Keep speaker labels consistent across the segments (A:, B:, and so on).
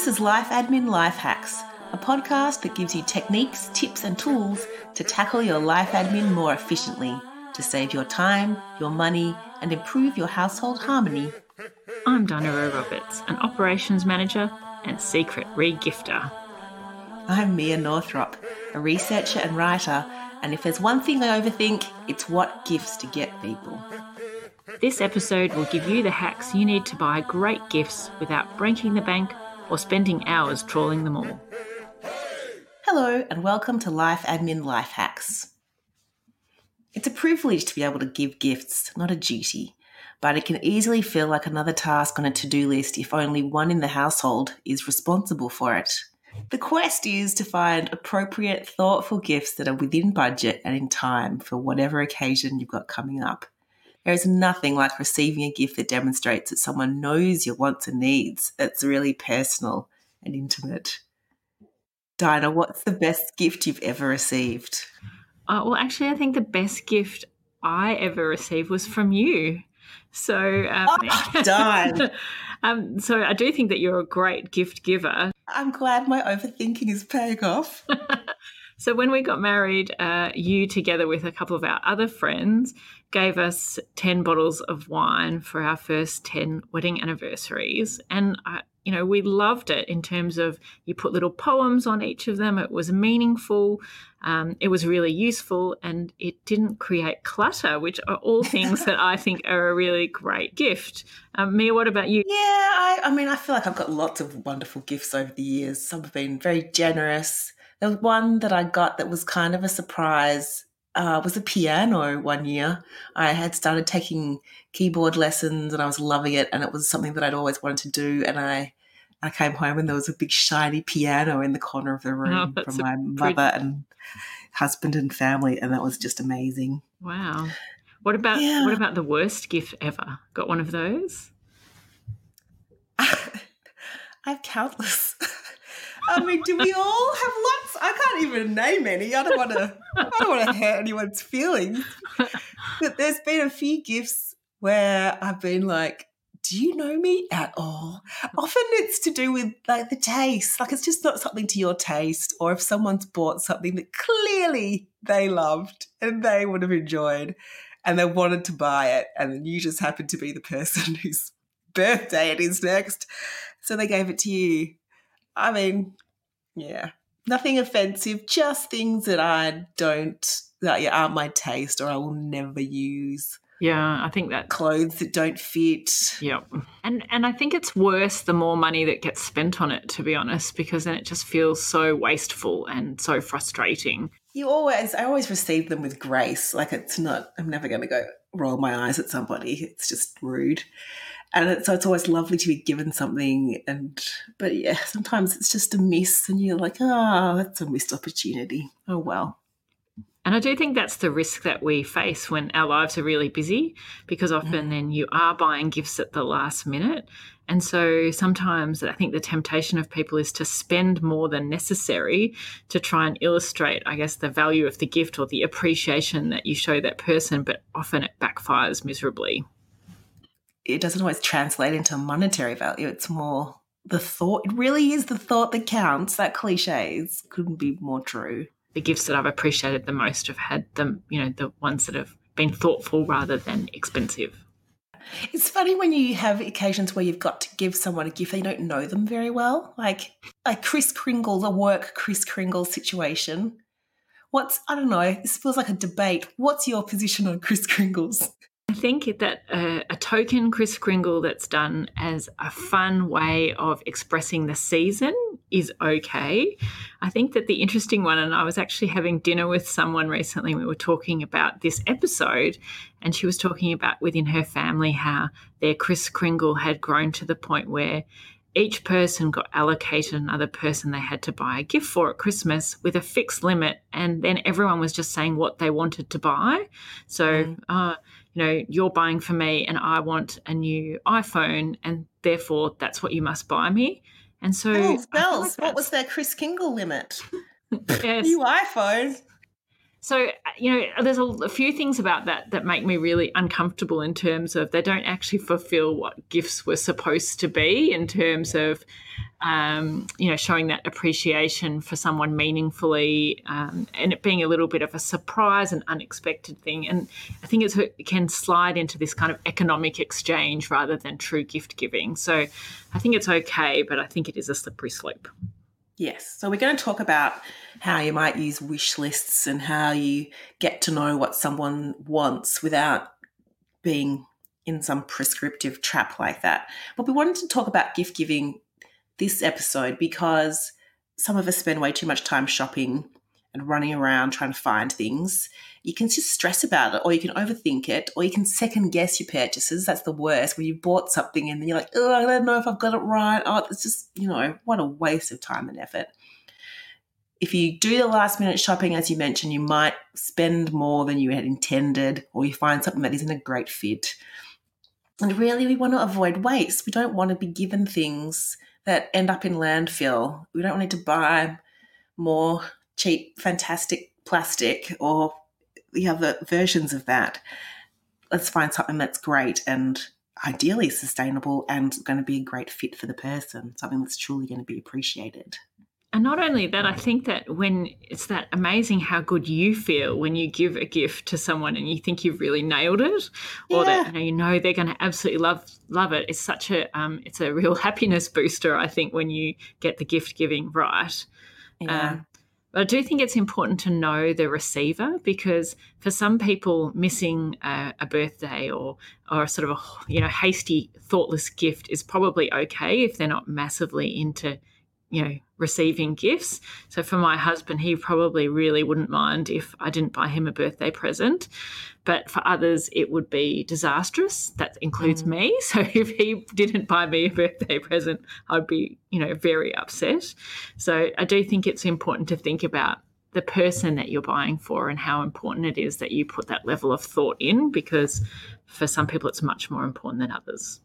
A: This is Life Admin Life Hacks, a podcast that gives you techniques, tips, and tools to tackle your life admin more efficiently, to save your time, your money, and improve your household harmony.
B: I'm Dinah Roberts, an operations manager and secret regifter.
A: I'm Mia Northrop, a researcher and writer, and if there's one thing I overthink, it's what gifts to get people.
B: This episode will give you the hacks you need to buy great gifts without breaking the bank or spending hours trawling them all.
A: Hello, and welcome to Life Admin Life Hacks. It's a privilege to be able to give gifts, not a duty, but it can easily feel like another task on a to do list if only one in the household is responsible for it. The quest is to find appropriate, thoughtful gifts that are within budget and in time for whatever occasion you've got coming up. There is nothing like receiving a gift that demonstrates that someone knows your wants and needs. It's really personal and intimate. Dinah, what's the best gift you've ever received?
B: Uh, well, actually, I think the best gift I ever received was from you. So, um,
A: oh,
B: um, so I do think that you're a great gift giver.
A: I'm glad my overthinking is paying off.
B: so when we got married, uh, you together with a couple of our other friends gave us 10 bottles of wine for our first 10 wedding anniversaries. And, I, you know, we loved it in terms of you put little poems on each of them. It was meaningful. Um, it was really useful and it didn't create clutter, which are all things that I think are a really great gift. Um, Mia, what about you?
A: Yeah, I, I mean, I feel like I've got lots of wonderful gifts over the years. Some have been very generous. There was one that I got that was kind of a surprise uh, was a piano one year. I had started taking keyboard lessons and I was loving it, and it was something that I'd always wanted to do. And I, I came home and there was a big shiny piano in the corner of the room oh, from my mother pretty... and husband and family, and that was just amazing.
B: Wow. What about yeah. what about the worst gift ever? Got one of those?
A: I have countless. I mean, do we all have lots? I can't even name any. I don't want to. I don't want to hurt anyone's feelings. But there's been a few gifts where I've been like, "Do you know me at all?" Often it's to do with like the taste. Like it's just not something to your taste, or if someone's bought something that clearly they loved and they would have enjoyed, and they wanted to buy it, and you just happened to be the person whose birthday it is next, so they gave it to you I mean, yeah, nothing offensive, just things that I don't, that aren't my taste or I will never use.
B: Yeah, I think that
A: clothes that don't fit.
B: Yeah, and and I think it's worse the more money that gets spent on it. To be honest, because then it just feels so wasteful and so frustrating.
A: You always, I always receive them with grace. Like it's not. I'm never going to go roll my eyes at somebody. It's just rude and it, so it's always lovely to be given something and but yeah sometimes it's just a miss and you're like oh that's a missed opportunity oh well
B: and I do think that's the risk that we face when our lives are really busy, because often mm. then you are buying gifts at the last minute. And so sometimes I think the temptation of people is to spend more than necessary to try and illustrate, I guess, the value of the gift or the appreciation that you show that person, but often it backfires miserably
A: it doesn't always translate into monetary value. It's more the thought. It really is the thought that counts. That cliches couldn't be more true.
B: The gifts that I've appreciated the most have had them, you know, the ones that have been thoughtful rather than expensive.
A: It's funny when you have occasions where you've got to give someone a gift you don't know them very well, like a Kris Kringle, a work Kris Kringle situation. What's I don't know. This feels like a debate. What's your position on Kris Kringles?
B: I think that a, a, token Kris Kringle that's done as a fun way of expressing the season is okay. I think that the interesting one, and I was actually having dinner with someone recently, we were talking about this episode, and she was talking about within her family how their Kris Kringle had grown to the point where each person got allocated another person they had to buy a gift for at Christmas with a fixed limit, and then everyone was just saying what they wanted to buy. So, mm. uh, you know, you're buying for me and I want a new iPhone and therefore that's what you must buy me. And so
A: bells, bells. Like what was their Kris Kringle limit? yes. New iPhone.
B: So, uh, you know, there's a, a, few things about that that make me really uncomfortable in terms of they don't actually fulfill what gifts were supposed to be in terms of, um, you know, showing that appreciation for someone meaningfully um, and it being a little bit of a surprise and unexpected thing. And I think it can slide into this kind of economic exchange rather than true gift giving. So I think it's okay, but I think it is a slippery slope.
A: Yes. So we're going to talk about how you might use wish lists and how you get to know what someone wants without being in some prescriptive trap like that. But we wanted to talk about gift giving this episode because some of us spend way too much time shopping and running around trying to find things. You can just stress about it, or you can overthink it, or you can second guess your purchases. That's the worst when you bought something and then you're like, oh, I don't know if I've got it right. Oh, it's just, you know, what a waste of time and effort. If you do the last minute shopping, as you mentioned, you might spend more than you had intended, or you find something that isn't a great fit. And really, we want to avoid waste. We don't want to be given things that end up in landfill. We don't need to buy more cheap, fantastic plastic or the other versions of that. Let's find something that's great and ideally sustainable and going to be a great fit for the person, something that's truly going to be appreciated.
B: And not only that, I think that when it's that amazing how good you feel when you give a gift to someone and you think you've really nailed it, or yeah. that you know, you know they're going to absolutely love love it. It's such a um, it's a real happiness booster. I think when you get the gift giving right. Yeah. Um, but I do think it's important to know the receiver because for some people, missing a, a, birthday or or sort of a you know hasty, thoughtless gift is probably okay if they're not massively into you know receiving gifts. So for my husband, he probably really wouldn't mind if I didn't buy him a birthday present. But for others, it would be disastrous. That includes mm. me. So if he didn't buy me a birthday present, I'd be, you know, very upset. So I do think it's important to think about the person that you're buying for and how important it is that you put that level of thought in because for some people it's much more important than others.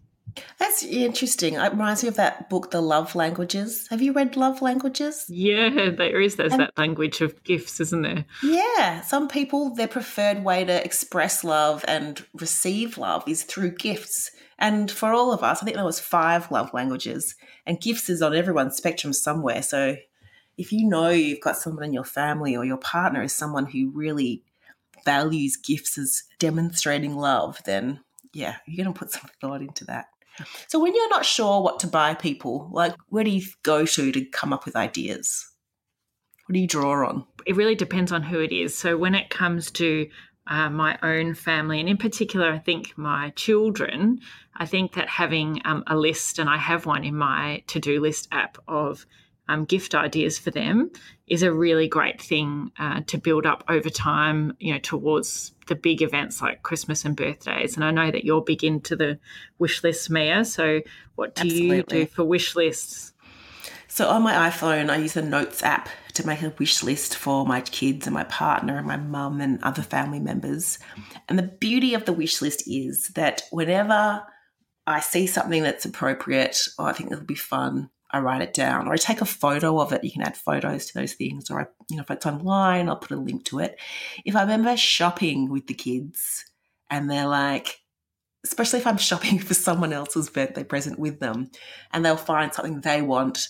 A: That's interesting. It reminds me of that book, The Love Languages. Have you read Love Languages?
B: Yeah, there is. There's and, that language of gifts, isn't there?
A: Yeah. Some people, their preferred way to express love and receive love is through gifts. And for all of us, I think there was five love languages, and gifts is on everyone's spectrum somewhere. So if you know you've got someone in your family or your partner is someone who really values gifts as demonstrating love, then yeah, you're going to put some thought into that. So when you're not sure what to buy people, like where do you go to to come up with ideas? What do you draw on?
B: It really depends on who it is. So when it comes to uh, my own family, and in particular, I think my children, I think that having um, a list, and I have one in my to do list app of um, gift ideas for them is a really great thing uh, to build up over time, you know, towards the big events like Christmas and birthdays. And I know that you're big into the wish list, Mia. So, what do Absolutely. you do for wish lists?
A: So, on my iPhone, I use the Notes app to make a wish list for my kids and my partner and my mum and other family members. And the beauty of the wish list is that whenever I see something that's appropriate or I think it'll be fun, I write it down or I take a photo of it. You can add photos to those things, or I, you know, if it's online, I'll put a link to it. If I remember shopping with the kids and they're like, especially if I'm shopping for someone else's birthday present with them and they'll find something they want,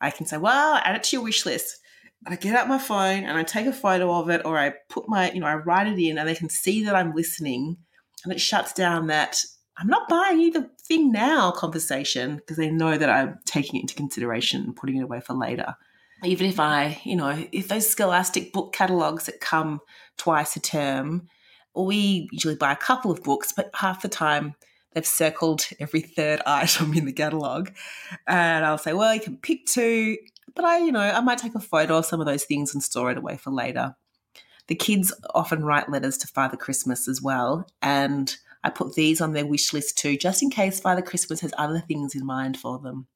A: I can say, well, add it to your wish list. I get out my phone and I take a photo of it or I put my, you know, I write it in and they can see that I'm listening and it shuts down that I'm not buying the thing now conversation because they know that I'm taking it into consideration and putting it away for later. Even if I, you know, if those scholastic book catalogues that come twice a term, we usually buy a couple of books, but half the time they've circled every third item in the catalogue. And I'll say, well, you can pick two, but I, you know, I might take a photo of some of those things and store it away for later. The kids often write letters to Father Christmas as well. And I put these on their wish list too, just in case Father Christmas has other things in mind for them.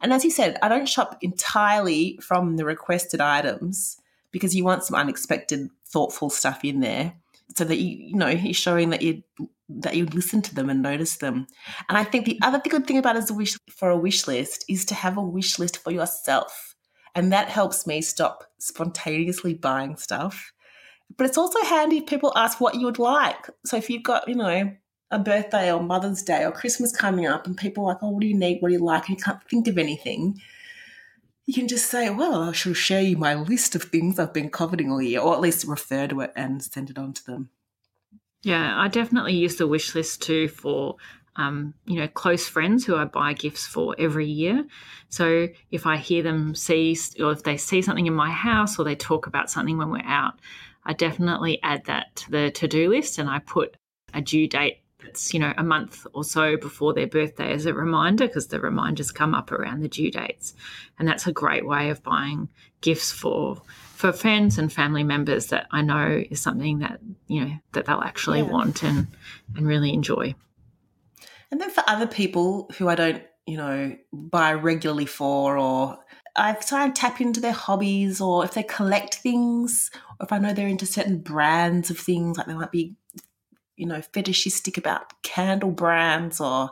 A: And as you said, I don't shop entirely from the requested items because you want some unexpected, thoughtful stuff in there so that you, you know, you're showing that you that you listen to them and notice them. And I think the other good thing about as a wish for a wish list is to have a wish list for yourself. And that helps me stop spontaneously buying stuff But it's also handy if people ask what you would like. So if you've got, you know, a birthday or Mother's Day or Christmas coming up and people are like, oh, what do you need? What do you like? And you can't think of anything. You can just say, well, I shall share you my list of things I've been coveting all year, or at least refer to it and send it on to them.
B: Yeah, I definitely use the wish list too for um, you know, close friends who I buy gifts for every year. So if I hear them see, or if they see something in my house, or they talk about something when we're out, I definitely add that to the to do list and I put a due date that's, you know, a month or so before their birthday as a reminder because the reminders come up around the due dates. And that's a great way of buying gifts for for friends and family members that I know is something that, you know, that they'll actually yeah. want and and really enjoy.
A: And then for other people who I don't, you know, buy regularly for or I try and tap into their hobbies or if they collect things or if I know they're into certain brands of things, like they might be, you know, fetishistic about candle brands or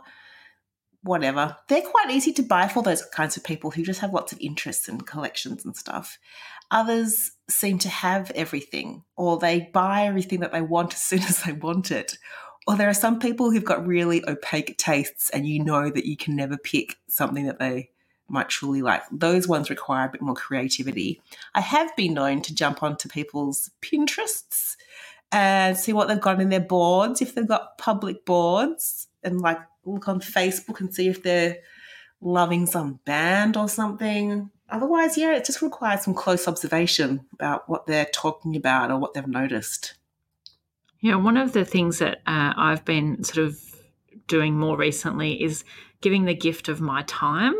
A: whatever. They're quite easy to buy for those kinds of people who just have lots of interests and collections and stuff. Others seem to have everything or they buy everything that they want as soon as they want it. Or there are some people who've got really opaque tastes and you know that you can never pick something that they might truly like. Those ones require a bit more creativity. I have been known to jump onto people's Pinterests and see what they've got in their boards, if they've got public boards, and like look on Facebook and see if they're loving some band or something. Otherwise, yeah, it just requires some close observation about what they're talking about or what they've noticed.
B: Yeah, one of the things that uh, I've been sort of doing more recently is giving the gift of my time.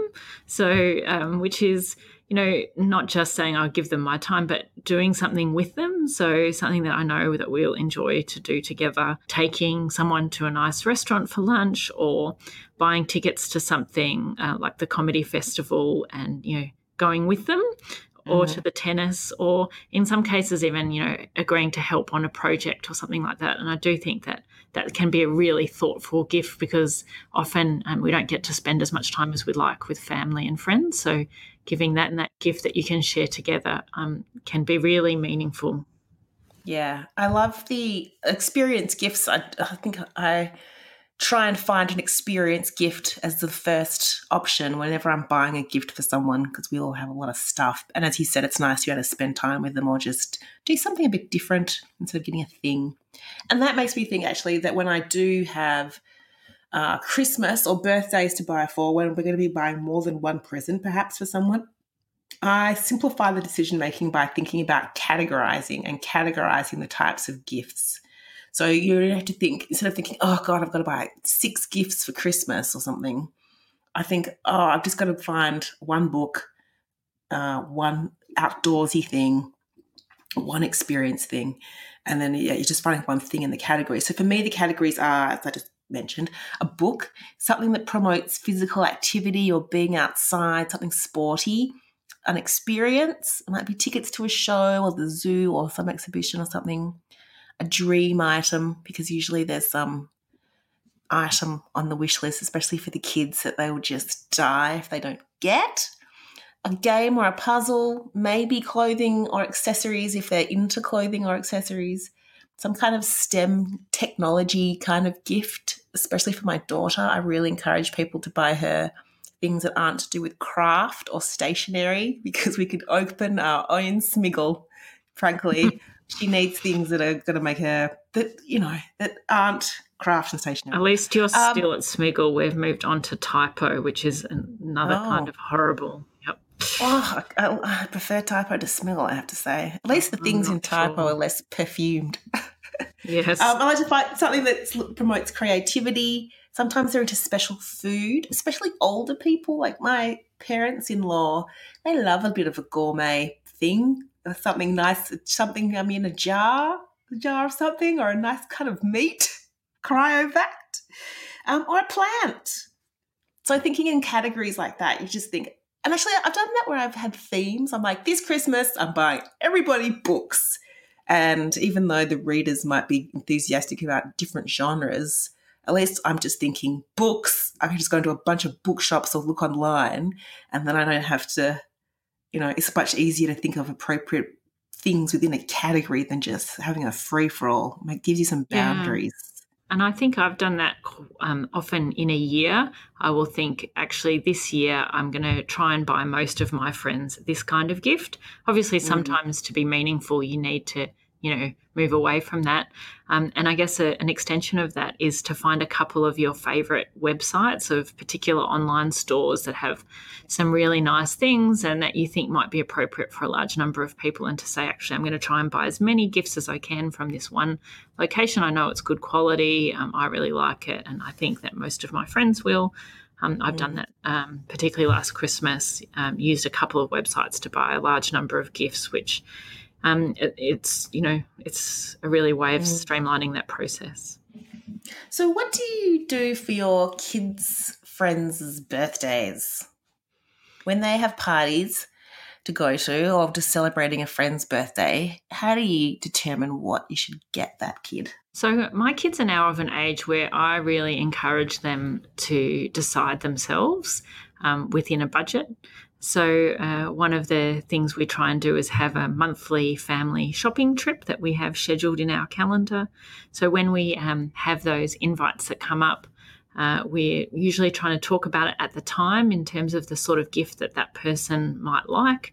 B: So, um, which is, you know, not just saying I'll give them my time, but doing something with them. So, something that I know that we'll enjoy to do together, taking someone to a nice restaurant for lunch or buying tickets to something uh, like the comedy festival and, you know, going with them or mm-hmm. to the tennis or in some cases even you know agreeing to help on a project or something like that and i do think that that can be a really thoughtful gift because often um, we don't get to spend as much time as we'd like with family and friends so giving that and that gift that you can share together um, can be really meaningful
A: yeah i love the experience gifts i, I think i try and find an experience gift as the first option whenever I'm buying a gift for someone because we all have a lot of stuff. And as you said, it's nice you had to spend time with them or just do something a bit different instead of getting a thing. And that makes me think actually that when I do have uh, Christmas or birthdays to buy for, when we're going to be buying more than one present perhaps for someone, I simplify the decision making by thinking about categorizing and categorizing the types of gifts so you have to think instead of thinking, oh God, I've got to buy six gifts for Christmas or something. I think, oh, I've just got to find one book, uh, one outdoorsy thing, one experience thing, and then yeah, you're just finding one thing in the category. So for me, the categories are, as I just mentioned, a book, something that promotes physical activity or being outside, something sporty, an experience. It might be tickets to a show or the zoo or some exhibition or something a dream item because usually there's some item on the wish list, especially for the kids, that they will just die if they don't get. A game or a puzzle, maybe clothing or accessories if they're into clothing or accessories, some kind of STEM technology kind of gift, especially for my daughter. I really encourage people to buy her things that aren't to do with craft or stationery because we could open our own smiggle, frankly, she needs things that are going to make her that you know that aren't craft and stationery.
B: At least you're um, still at Smiggle. We've moved on to Typo, which is another oh. kind of horrible.
A: Oh, I, I, prefer Typo to Smiggle, I have to say. At least the things in Typo sure. are less perfumed.
B: yes.
A: Um, I like to find something that promotes creativity. Sometimes they're into special food, especially older people, like my parents-in-law. They love a bit of a gourmet thing something nice, something, I mean, a jar, a jar of something, or a nice cut of meat, cryovac, um, or a plant. So thinking in categories like that, you just think, and actually, I've done that where I've had themes. I'm like, this Christmas, I'm buying everybody books. And even though the readers might be enthusiastic about different genres, at least I'm just thinking books. I can just go into a bunch of bookshops or look online, and then I don't have to you know, it's much easier to think of appropriate things within a category than just having a free for all. It gives you some boundaries. Yeah.
B: And I think I've done that um, often in a year. I will think, actually, this year I'm going to try and buy most of my friends this kind of gift. Obviously, mm. sometimes mm-hmm. to be meaningful, you need to you know move away from that um, and i guess a, an extension of that is to find a couple of your favorite websites of particular online stores that have some really nice things and that you think might be appropriate for a large number of people and to say actually i'm going to try and buy as many gifts as i can from this one location i know it's good quality um, i really like it and i think that most of my friends will um, I've done mm. that um, particularly last Christmas. Um, used a couple of websites to buy a large number of gifts, which um, it, it's you know it's a really way of mm. streamlining that process.
A: So, what do you do for your kids' friends' birthdays when they have parties to go to, or just celebrating a friend's birthday? How do you determine what you should get that kid?
B: So, my kids are now of an age where I really encourage them to decide themselves um, within a budget. So, uh, one of the things we try and do is have a monthly family shopping trip that we have scheduled in our calendar. So, when we um, have those invites that come up, uh, we're usually trying to talk about it at the time in terms of the sort of gift that that person might like.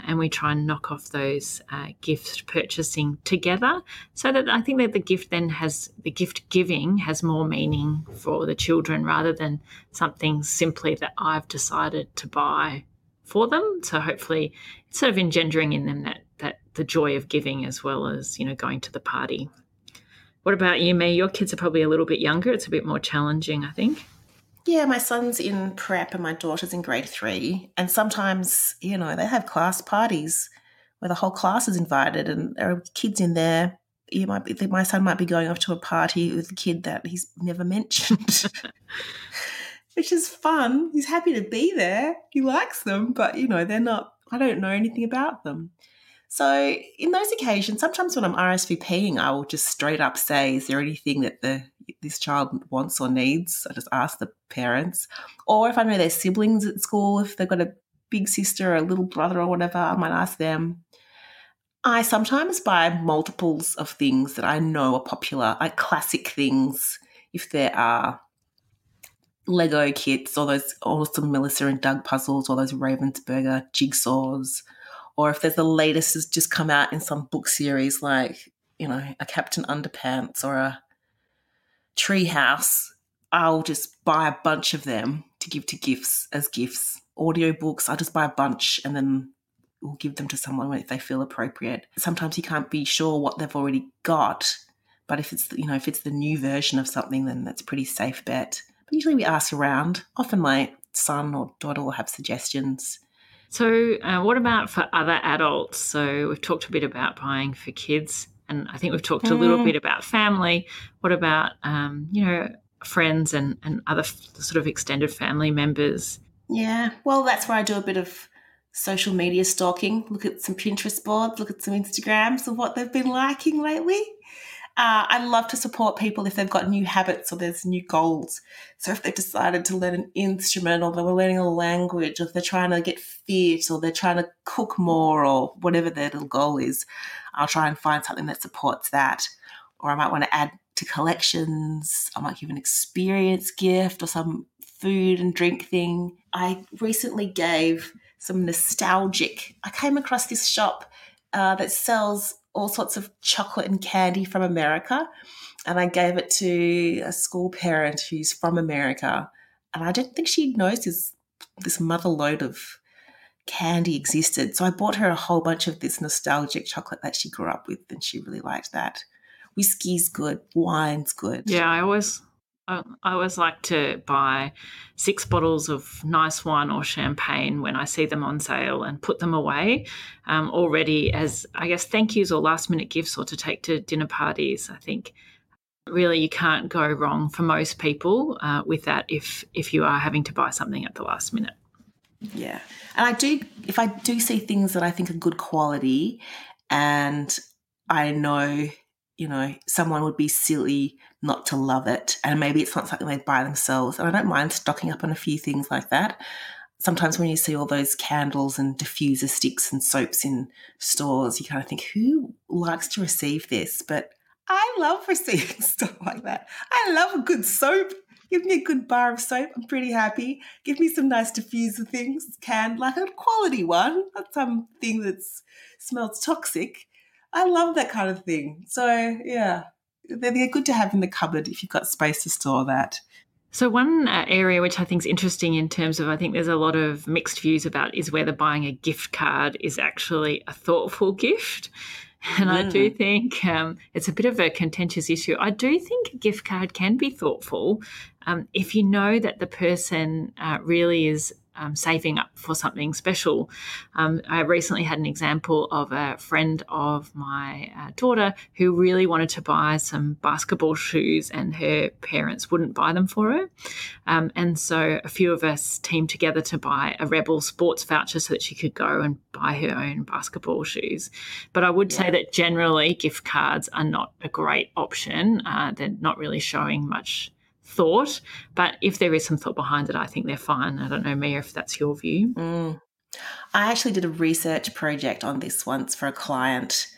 B: And we try and knock off those uh, gift purchasing together so that I think that the gift then has the gift giving has more meaning for the children rather than something simply that I've decided to buy for them. So hopefully, it's sort of engendering in them that that the joy of giving as well as you know going to the party. What about you, Mia? Your kids are probably a little bit younger. It's a bit more challenging, I think.
A: Yeah, my son's in prep and my daughter's in grade three. And sometimes, you know, they have class parties where the whole class is invited and there are kids in there. You might be, my son might be going off to a party with a kid that he's never mentioned. which is fun. He's happy to be there. He likes them, but you know, they're not, I don't know anything about them. So, in those occasions, sometimes when I'm RSVPing, I will just straight up say, "Is there anything that the this child wants or needs?" I just ask the parents, or if I know their siblings at school, if they've got a big sister or a little brother or whatever, I might ask them. I sometimes buy multiples of things that I know are popular, like classic things. If there are Lego kits, or those awesome Melissa and Doug puzzles, or those Ravensburger jigsaws, or if there's the latest has just come out in some book series like, you know, a Captain Underpants or a Treehouse, I'll just buy a bunch of them to give to gifts as gifts. Audiobooks, I'll just buy a bunch and then we'll give them to someone if they feel appropriate. Sometimes you can't be sure what they've already got, but if it's you know if it's the new version of something, then that's pretty safe bet. But usually we ask around. Often my son or daughter will have suggestions.
B: So, uh, what about for other adults? So, we've talked a bit about buying for kids, and I think we've talked a little mm. bit about family. What about, um, you know, friends and, and other f- sort of extended family members?
A: Yeah, well, that's where I do a bit of social media stalking. Look at some Pinterest boards, look at some Instagrams of what they've been liking lately. Uh, I love to support people if they've got new habits or there's new goals. So if they've decided to learn an instrument or they're learning a language or if they're trying to get fit or they're trying to cook more or whatever their little goal is, I'll try and find something that supports that. Or I might want to add to collections. I might give an experience gift or some food and drink thing. I recently gave some nostalgic. I came across this shop uh, that sells all sorts of chocolate and candy from America. And I gave it to a school parent who's from America. And I don't think she knows this, this mother load of candy existed. So I bought her a whole bunch of this nostalgic chocolate that she grew up with, and she really liked that. Whiskey's good, wine's good.
B: Yeah, I always I, always like to buy six bottles of nice wine or champagne when I see them on sale and put them away um, already as, I guess, thank yous or last minute gifts or to take to dinner parties. I think really you can't go wrong for most people uh, with that if if you are having to buy something at the last minute.
A: Yeah, and I do if I do see things that I think are good quality, and I know you know someone would be silly not to love it. And maybe it's not something they buy themselves. And I don't mind stocking up on a few things like that. sometimes when you see all those candles and diffuser sticks and soaps in stores, you kind of think, who likes to receive this? But I love receiving stuff like that. I love a good soap. Give me a good bar of soap. I'm pretty happy. Give me some nice diffuser things, canned, like a quality one, not something that smells toxic. I love that kind of thing. So, yeah, they're good to have in the cupboard if you've got space to store that.
B: So, one uh, area which I think is interesting in terms of, I think there's a lot of mixed views about is whether buying a gift card is actually a thoughtful gift. And mm. I do think um, it's a bit of a contentious issue. I do think a gift card can be thoughtful um, if you know that the person uh, really is um, saving up for something special. Um, I recently had an example of a friend of my uh, daughter who really wanted to buy some basketball shoes, and her parents wouldn't buy them for her. Um, and so a few of us teamed together to buy a Rebel sports voucher so that she could go and buy her own basketball shoes. But I would yeah. say that generally gift cards are not a great option. Uh, they're not really showing much thought. But if there is some thought behind it, I think they're fine. I don't know, Mia, if that's your view.
A: Mm. I actually did a research project on this once for a client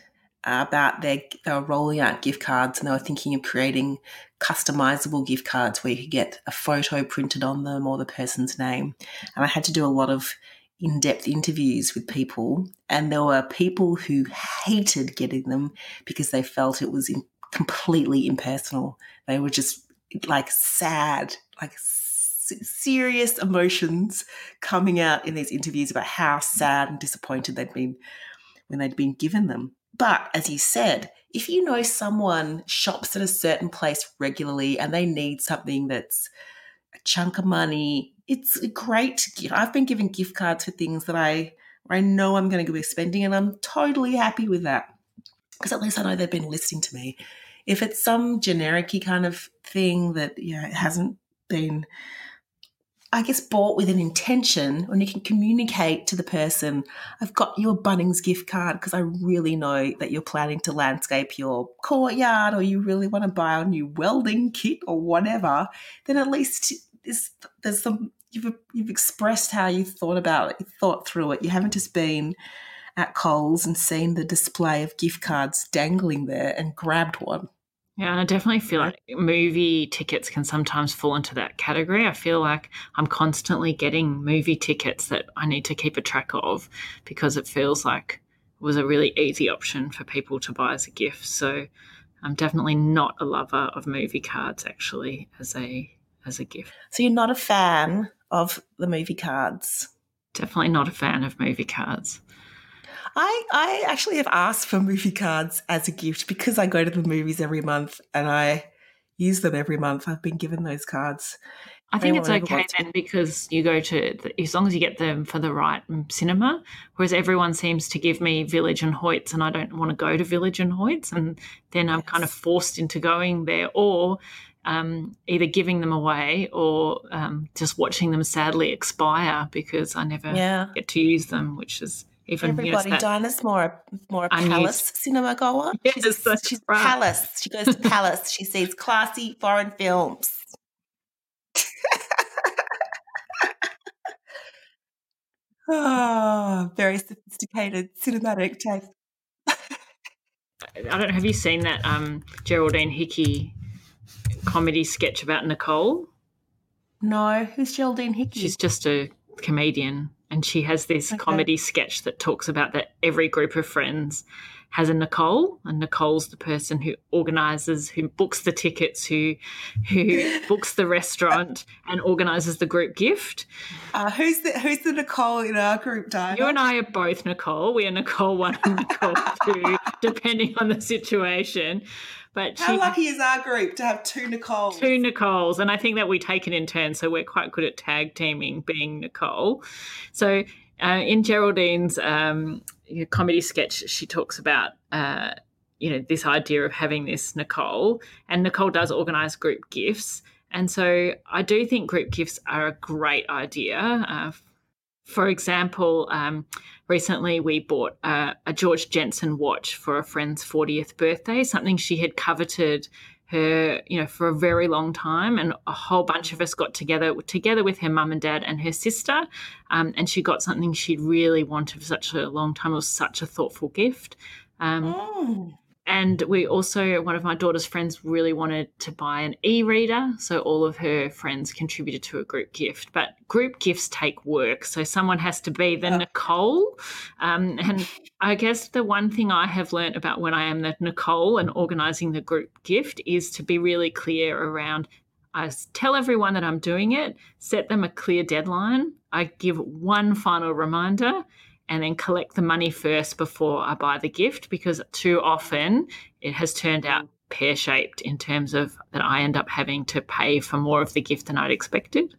A: about their rolling out gift cards and they were thinking of creating customizable gift cards where you could get a photo printed on them or the person's name. And I had to do a lot of in-depth interviews with people and there were people who hated getting them because they felt it was in, completely impersonal. They were just like sad, like serious emotions coming out in these interviews about how sad and disappointed they'd been when they'd been given them. But as you said, if you know someone shops at a certain place regularly and they need something that's a chunk of money, it's a great. I've been given gift cards for things that I I know I'm going to be spending, and I'm totally happy with that because at least I know they've been listening to me if it's some genericy kind of thing that you know hasn't been I guess bought with an intention when you can communicate to the person, I've got you a Bunnings gift card because I really know that you're planning to landscape your courtyard or you really want to buy a new welding kit or whatever, then at least there's, there's some you've you've expressed how you thought about it, you thought through it. You haven't just been at Coles and seen the display of gift cards dangling there and grabbed one.
B: Yeah, and I definitely feel like movie tickets can sometimes fall into that category. I feel like I'm constantly getting movie tickets that I need to keep a track of because it feels like it was a really easy option for people to buy as a gift. So I'm definitely not a lover of movie cards actually as a as a gift.
A: So you're not a fan of the movie cards?
B: Definitely not a fan of movie cards.
A: I, I actually have asked for movie cards as a gift because I go to the movies every month and I use them every month. I've been given those cards.
B: I think it's okay then because you go to, the, as long as you get them for the right cinema, whereas everyone seems to give me Village and Hoyts and I don't want to go to Village and Hoyts. And then I'm kind of forced into going there or um, either giving them away or um, just watching them sadly expire because I never yeah. get to use them, which is even
A: everybody. You know, Dinah's more more a palace cinema goer.
B: Yes,
A: she's, she's right. palace. She goes to palace. she sees classy foreign films. oh, very sophisticated cinematic taste.
B: I don't know. Have you seen that um, Geraldine Hickey comedy sketch about Nicole?
A: No, who's Geraldine Hickey?
B: She's just a comedian and she has this okay. comedy sketch that talks about that every group of friends has a Nicole, and Nicole's the person who organises, who books the tickets, who who books the restaurant, and organises the group gift.
A: Uh, who's the Who's the Nicole in our group, Dinah?
B: You and I are both Nicole. We are Nicole one and Nicole two, depending on the situation. But
A: how she, lucky is our group to have two Nicoles?
B: Two Nicoles, and I think that we take it in turn, so we're quite good at tag teaming, being Nicole. So uh, in Geraldine's um, comedy sketch, she talks about. Uh, you know this idea of having this Nicole, and Nicole does organise group gifts, and so I do think group gifts are a great idea uh, for example, um, recently we bought a, a, Georg Jensen watch for a friend's 40th birthday, something she had coveted her, you know, for a very long time. And a whole bunch of us got together, together with her mum and dad and her sister. Um, and she got something she'd really wanted for such a long time. It was such a thoughtful gift. Um,
A: Oh.
B: And we also, one of my daughter's friends really wanted to buy an e reader. So all of her friends contributed to a group gift. But group gifts take work. So someone has to be the
A: Yeah.
B: Nicole. Um, and I guess the one thing I have learned about when I am the Nicole and organizing the group gift is to be really clear around. I tell everyone that I'm doing it, set them a clear deadline. I give one final reminder and then collect the money first before I buy the gift because too often it has turned out pear shaped in terms of that I end up having to pay for more of the gift than I'd expected.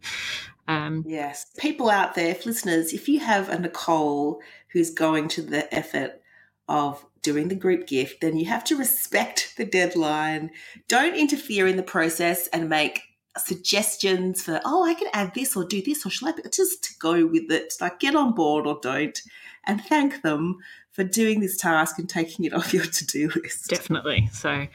B: Um,
A: Yes. People out there, listeners, if you have a Nicole who's going to the effort of doing the group gift, then you have to respect the deadline. Don't interfere in the process and make suggestions for, oh, I can add this or do this or shall I just to go with it? Like get on board or don't. And thank them for doing this task and taking it off your to-do list.
B: definitely. So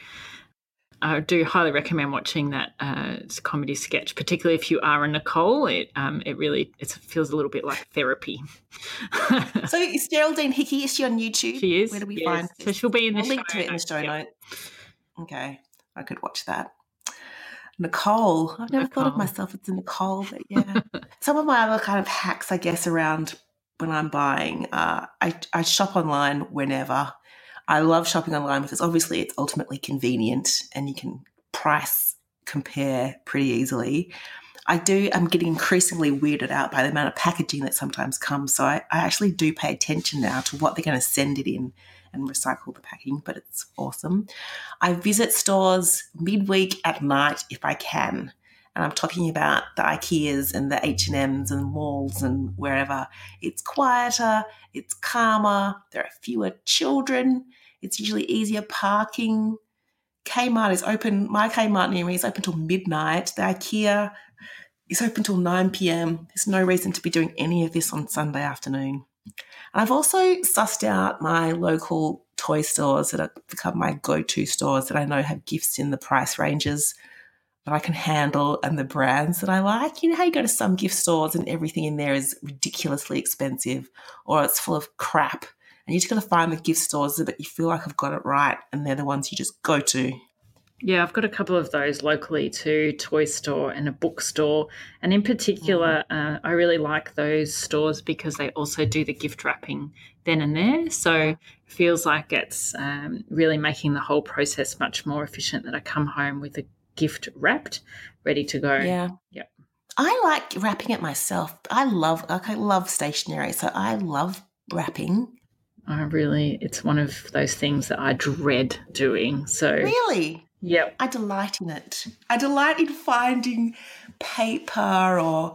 B: I do highly recommend watching that uh, comedy sketch, particularly if you are a Nicole. It um, it really it feels a little bit like therapy.
A: So is Geraldine Hickey, is she on YouTube?
B: she is.
A: Where do we
B: yes.
A: find
B: So she'll be in the
A: I'll link to it in the show
B: yeah.
A: note. Okay, I could watch that. Nicole. I've never thought of myself as a Nicole, but yeah. Some of my other kind of hacks, I guess, around when I'm buying, uh, I, I shop online whenever. I love shopping online because obviously it's ultimately convenient and you can price compare pretty easily. I do, I'm getting increasingly weirded out by the amount of packaging that sometimes comes. So I, I actually do pay attention now to what they're going to send it in and recycle the packing, but it's awesome. I visit stores midweek at night if I can. And I'm talking about the IKEAs and the H&Ms and malls and wherever. It's quieter, it's calmer, there are fewer children, it's usually easier parking. Kmart is open, my Kmart near me is open till midnight. The IKEA is open till 9 p.m. There's no reason to be doing any of this on Sunday afternoon. And I've also sussed out my local toy stores that have become my go to stores that I know have gifts in the price ranges that I can handle and the brands that I like. You know how you go to some gift stores and everything in there is ridiculously expensive or it's full of crap. And you just got to find the gift stores that you feel like have got it right and they're the ones you just go to.
B: Yeah, I've got a couple of those locally too toy store and a bookstore. And in particular, uh, I really like those stores because they also do the gift wrapping then and there. So it feels like it's um, really making the whole process much more efficient that I come home with a gift wrapped, ready to go.
A: Yeah.
B: Yeah.
A: I like wrapping it myself. I love like I love stationery, so I love wrapping.
B: I really, it's one of those things that I dread doing. So,
A: Really?
B: Yep.
A: I delight in it. I delight in finding paper or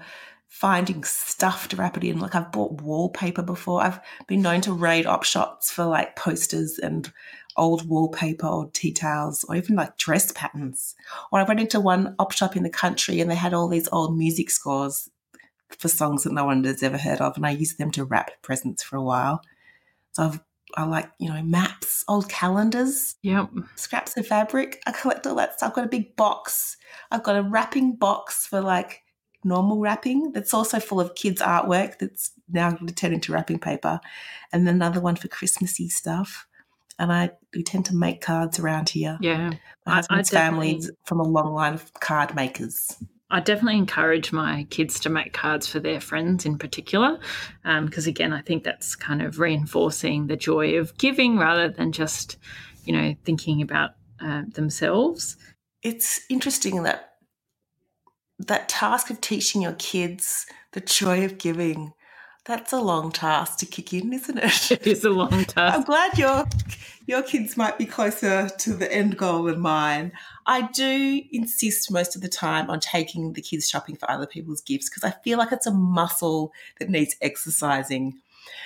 A: finding stuff to wrap it in. Like I've bought wallpaper before. I've been known to raid op shops for like posters and old wallpaper or tea towels or even like dress patterns. Or I went into one op shop in the country and they had all these old music scores for songs that no one has ever heard of and I used them to wrap presents for a while. So I've I like, you know, maps, old calendars
B: Yep.
A: scraps of fabric. I collect all that stuff. I've got a big box. I've got a wrapping box for like normal wrapping that's also full of kids' artwork that's now going to turn into wrapping paper. And then another one for Christmassy stuff. And I we tend to make cards around here.
B: Yeah.
A: My
B: I- I
A: husband's family from a long line of card makers.
B: I definitely encourage my kids to make cards for their friends in particular, because again, I think that's kind of reinforcing the joy of giving rather than just, you know, thinking about uh, themselves.
A: It's interesting that that task of teaching your kids the joy of giving, that's a long task to kick in, isn't it?
B: It is a long task.
A: I'm glad your your kids might be closer to the end goal than mine. I do insist most of the time on taking the kids shopping for other people's gifts because I feel like it's a muscle that needs exercising.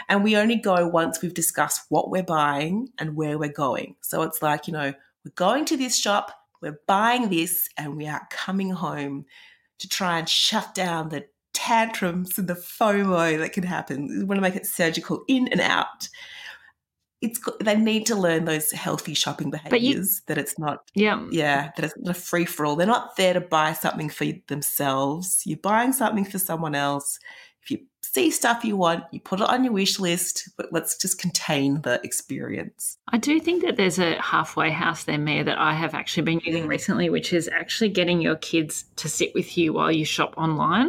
A: And we only go once we've discussed what we're buying and where we're going. So it's like, you know, we're going to this shop, we're buying this, and we are coming home to try and shut down the tantrums and the FOMO that can happen. We want to make it surgical in and out. it's they need to learn those healthy shopping behaviors you, that it's not
B: yeah.
A: Yeah that it's not a free for all they're not there to buy something for themselves. You're buying something for someone else. If you see stuff you want you put it on your wish list but let's just contain the experience.
B: I do think that there's a halfway house there Mia that i have actually been using recently which is actually getting your kids to sit with you while you shop online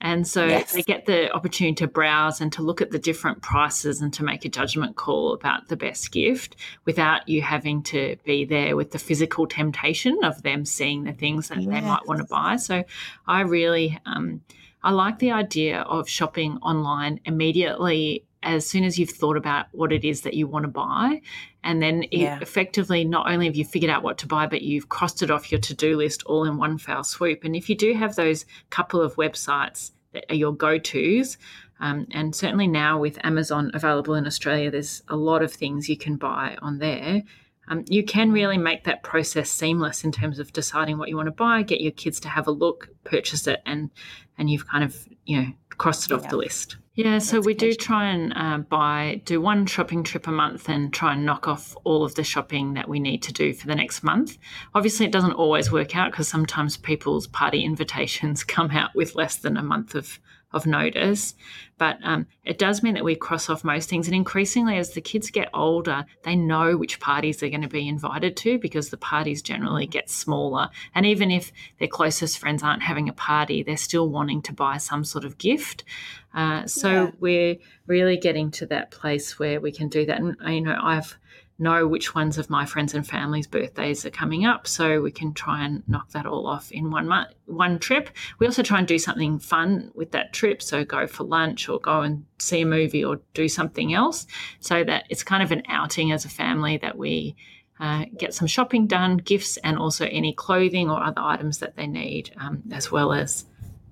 B: and so yes. they get the opportunity to browse and to look at the different prices and to make a judgment call about the best gift without you having to be there with the physical temptation of them seeing the things that yes. they might want to buy. So I really, um, I like the idea of shopping online immediately as soon as you've thought about what it is that you want to buy. And then yeah. effectively, not only have you figured out what to buy, but you've crossed it off your to do list all in one foul swoop. And if you do have those couple of websites that are your go tos, um, and certainly now with Amazon available in Australia, there's a lot of things you can buy on there. Um, you can really make that process seamless in terms of deciding what you want to buy, get your kids to have a look, purchase it, and and you've kind of you know crossed it off the list. Yeah, so we do try and uh, buy, do one shopping trip a month and try and knock off all of the shopping that we need to do for the next month. Obviously, it doesn't always work out because sometimes people's party invitations come out with less than a month of of notice. But um, it does mean that we cross off most things. And increasingly, as the kids get older, they know which parties they're going to be invited to because the parties generally get smaller. And even if their closest friends aren't having a party, they're still wanting to buy some sort of gift. Uh, so yeah. we're really getting to that place where we can do that. And, you know, I've know which ones of my friends and family's birthdays are coming up so we can try and knock that all off in one month, one trip. We also try and do something fun with that trip so go for lunch or go and see a movie or do something else so that it's kind of an outing as a family that we uh, get some shopping done gifts and also any clothing or other items that they need um, as well as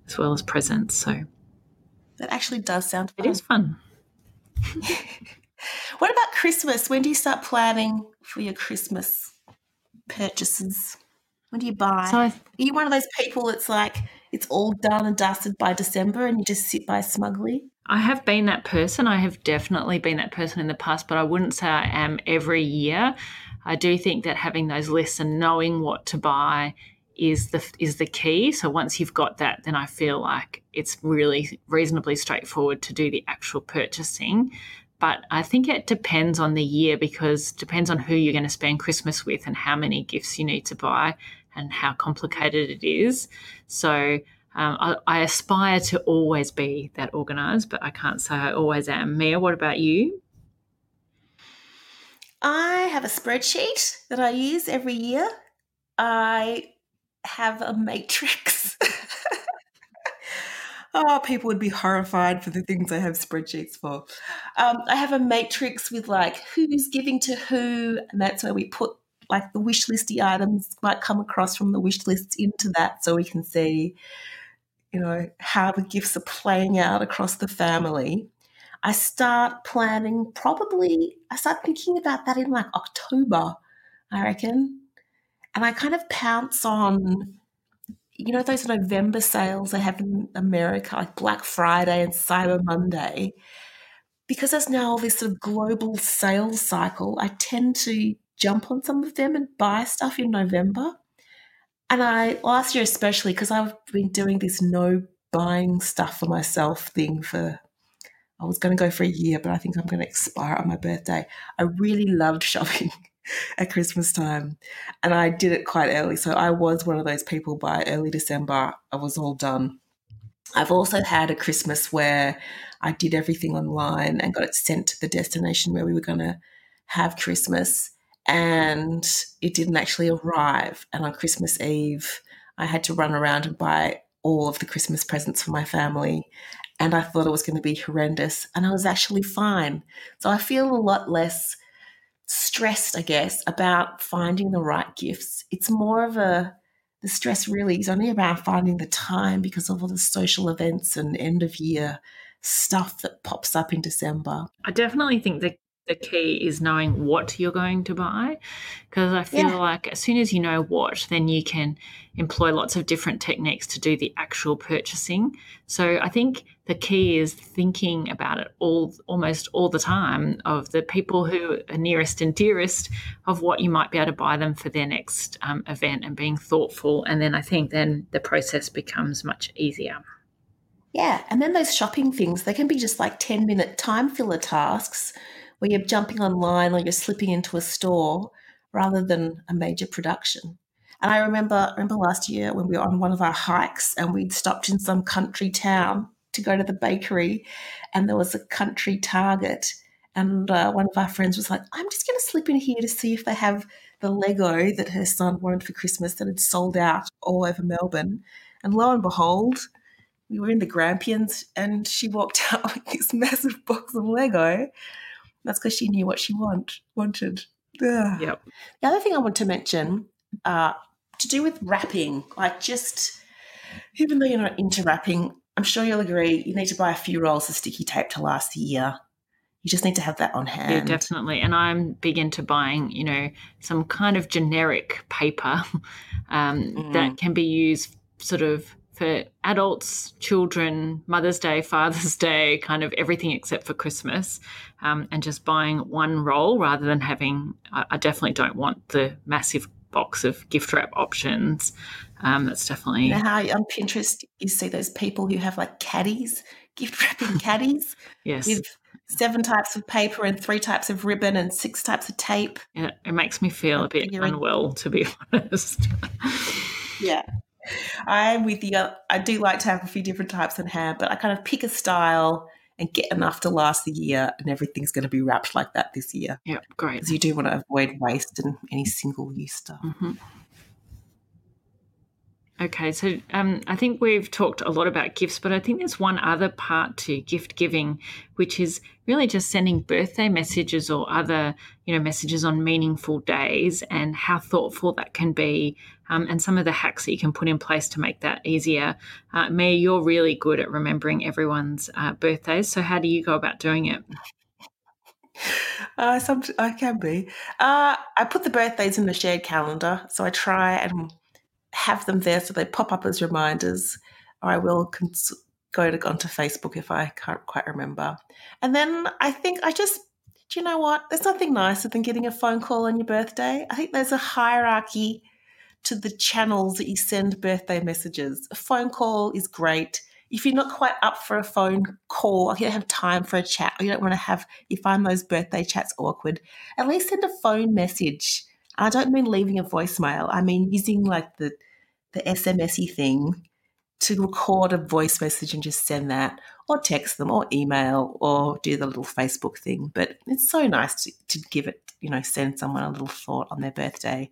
B: as well as presents so.
A: That actually does sound
B: fun. it is fun
A: What about Christmas? When do you start planning for your Christmas purchases? When do you buy? So Are you one of those people that's like it's all done and dusted by December and you just sit by smugly?
B: I have been that person. I have definitely been that person in the past, but I wouldn't say I am every year. I do think that having those lists and knowing what to buy is the is the key. So once you've got that, then I feel like it's really reasonably straightforward to do the actual purchasing. But I think it depends on the year because it depends on who you're going to spend Christmas with and how many gifts you need to buy and how complicated it is. So um, I, I, aspire to always be that organised, but I can't say I always am. Mia, what about you?
A: I have a spreadsheet that I use every year. I have a matrix oh, people would be horrified for the things I have spreadsheets for. Um, I have a matrix with like who's giving to who, and that's where we put like the wish listy items might come across from the wish lists into that so we can see, you know, how the gifts are playing out across the family. I start planning probably, I start thinking about that in like October, I reckon. And I kind of pounce on you know those November sales they have in America, like Black Friday and Cyber Monday, because there's now all this sort of global sales cycle, I tend to jump on some of them and buy stuff in November. And I last year especially because I've been doing this no buying stuff for myself thing for I was going to go for a year, but I think I'm going to expire on my birthday. I really loved shopping at Christmas time. And I did it quite early. So I was one of those people by early December, I was all done. I've also had a Christmas where I did everything online and got it sent to the destination where we were going to have Christmas. And it didn't actually arrive. And on Christmas Eve, I had to run around and buy all of the Christmas presents for my family. And I thought it was going to be horrendous. And I was actually fine. So I feel a lot less stressed, I guess, about finding the right gifts. It's more of a the stress really is only about finding the time because of all the social events and end of year stuff that pops up in December.
B: I definitely think that the key is knowing what you're going to buy because I feel yeah. like as soon as you know what, then you can employ lots of different techniques to do the actual purchasing. So I think the key is thinking about it all almost all the time of the people who are nearest and dearest of what you might be able to buy them for their next um, event and being thoughtful. And then I think then the process becomes much easier.
A: Yeah, and then those shopping things, they can be just like 10 minute time filler tasks where you're jumping online or you're slipping into a store rather than a major production. And I remember remember last year when we were on one of our hikes and we'd stopped in some country town to go to the bakery, and there was a country Target, and uh, one of our friends was like, "I'm just going to slip in here to see if they have the Lego that her son wanted for Christmas that had sold out all over Melbourne." And lo and behold, we were in the Grampians, and she walked out with this massive box of Lego. That's because she knew what she want wanted. Ugh.
B: Yep.
A: The other thing I want to mention, uh, to do with wrapping, like just even though you're not into wrapping, I'm sure you'll agree you need to buy a few rolls of sticky tape to last a year. You just need to have that on hand.
B: Yeah, definitely. And I'm big into buying, you know, some kind of generic paper um, mm. that can be used sort of for adults, children, Mother's Day, Father's Day, kind of everything except for Christmas, um, and just buying one roll rather than having. I, I, definitely don't want the massive box of gift wrap options. Um, that's definitely.
A: You know how on Pinterest you see those people who have like caddies, gift wrapping caddies,
B: yes,
A: with seven types of paper and three types of ribbon and six types of tape.
B: Yeah, it makes me feel a bit unwell, to be honest.
A: yeah. I'm with you. I do like to have a few different types in hand, but I kind of pick a style and get enough to last the year, and everything's going to be wrapped like that this year.
B: Yeah, great.
A: Because you do want to avoid waste and any single use stuff.
B: Mm-hmm. Okay, so um, I think we've talked a lot about gifts, but I think there's one other part to gift giving, which is really just sending birthday messages or other, you know, messages on meaningful days and how thoughtful that can be, um, and some of the hacks that you can put in place to make that easier. Uh, Mia, you're really good at remembering everyone's uh, birthdays, so how do you go about doing it?
A: Uh, some, I can be. Uh, I put the birthdays in the shared calendar, so I try and have them there so they pop up as reminders, or I will cons- go to, onto Facebook if I can't quite remember. And then I think I just, do you know what? There's nothing nicer than getting a phone call on your birthday. I think there's a hierarchy to the channels that you send birthday messages. A phone call is great. If you're not quite up for a phone call, or you don't have time for a chat, or you don't want to have, you find those birthday chats awkward, at least send a phone message I don't mean leaving a voicemail. I mean using like the the SMSy thing to record a voice message and just send that, or text them, or email, or do the little Facebook thing. But it's so nice to, to give it, you know, send someone a little thought on their birthday.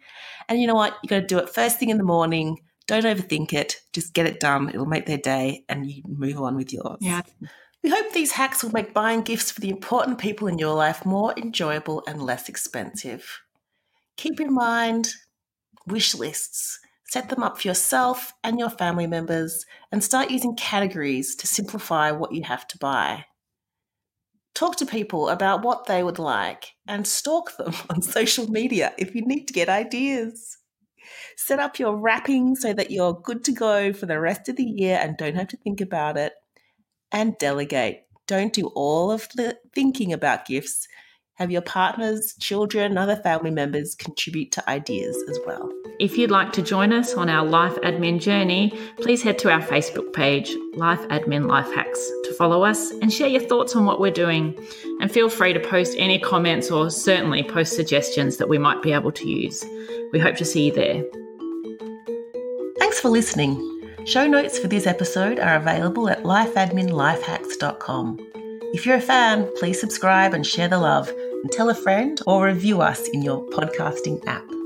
A: And you know what? You got to do it first thing in the morning. Don't overthink it. Just get it done. It'll make their day, and you move on with yours.
B: Yeah.
A: We hope these hacks will make buying gifts for the important people in your life more enjoyable and less expensive. Keep in mind wish lists. Set them up for yourself and your family members and start using categories to simplify what you have to buy. Talk to people about what they would like and stalk them on social media if you need to get ideas. Set up your wrapping so that you're good to go for the rest of the year and don't have to think about it. And delegate. Don't do all of the thinking about gifts have your partners, children, and other family members contribute to ideas as well.
B: If you'd like to join us on our life admin journey, please head to our Facebook page, Life Admin Life Hacks, to follow us and share your thoughts on what we're doing. And feel free to post any comments or certainly post suggestions that we might be able to use. We hope to see you there.
A: Thanks for listening. Show notes for this episode are available at lifeadminlifehacks.com. If you're a fan, please subscribe and share the love and tell a friend or review us in your podcasting app.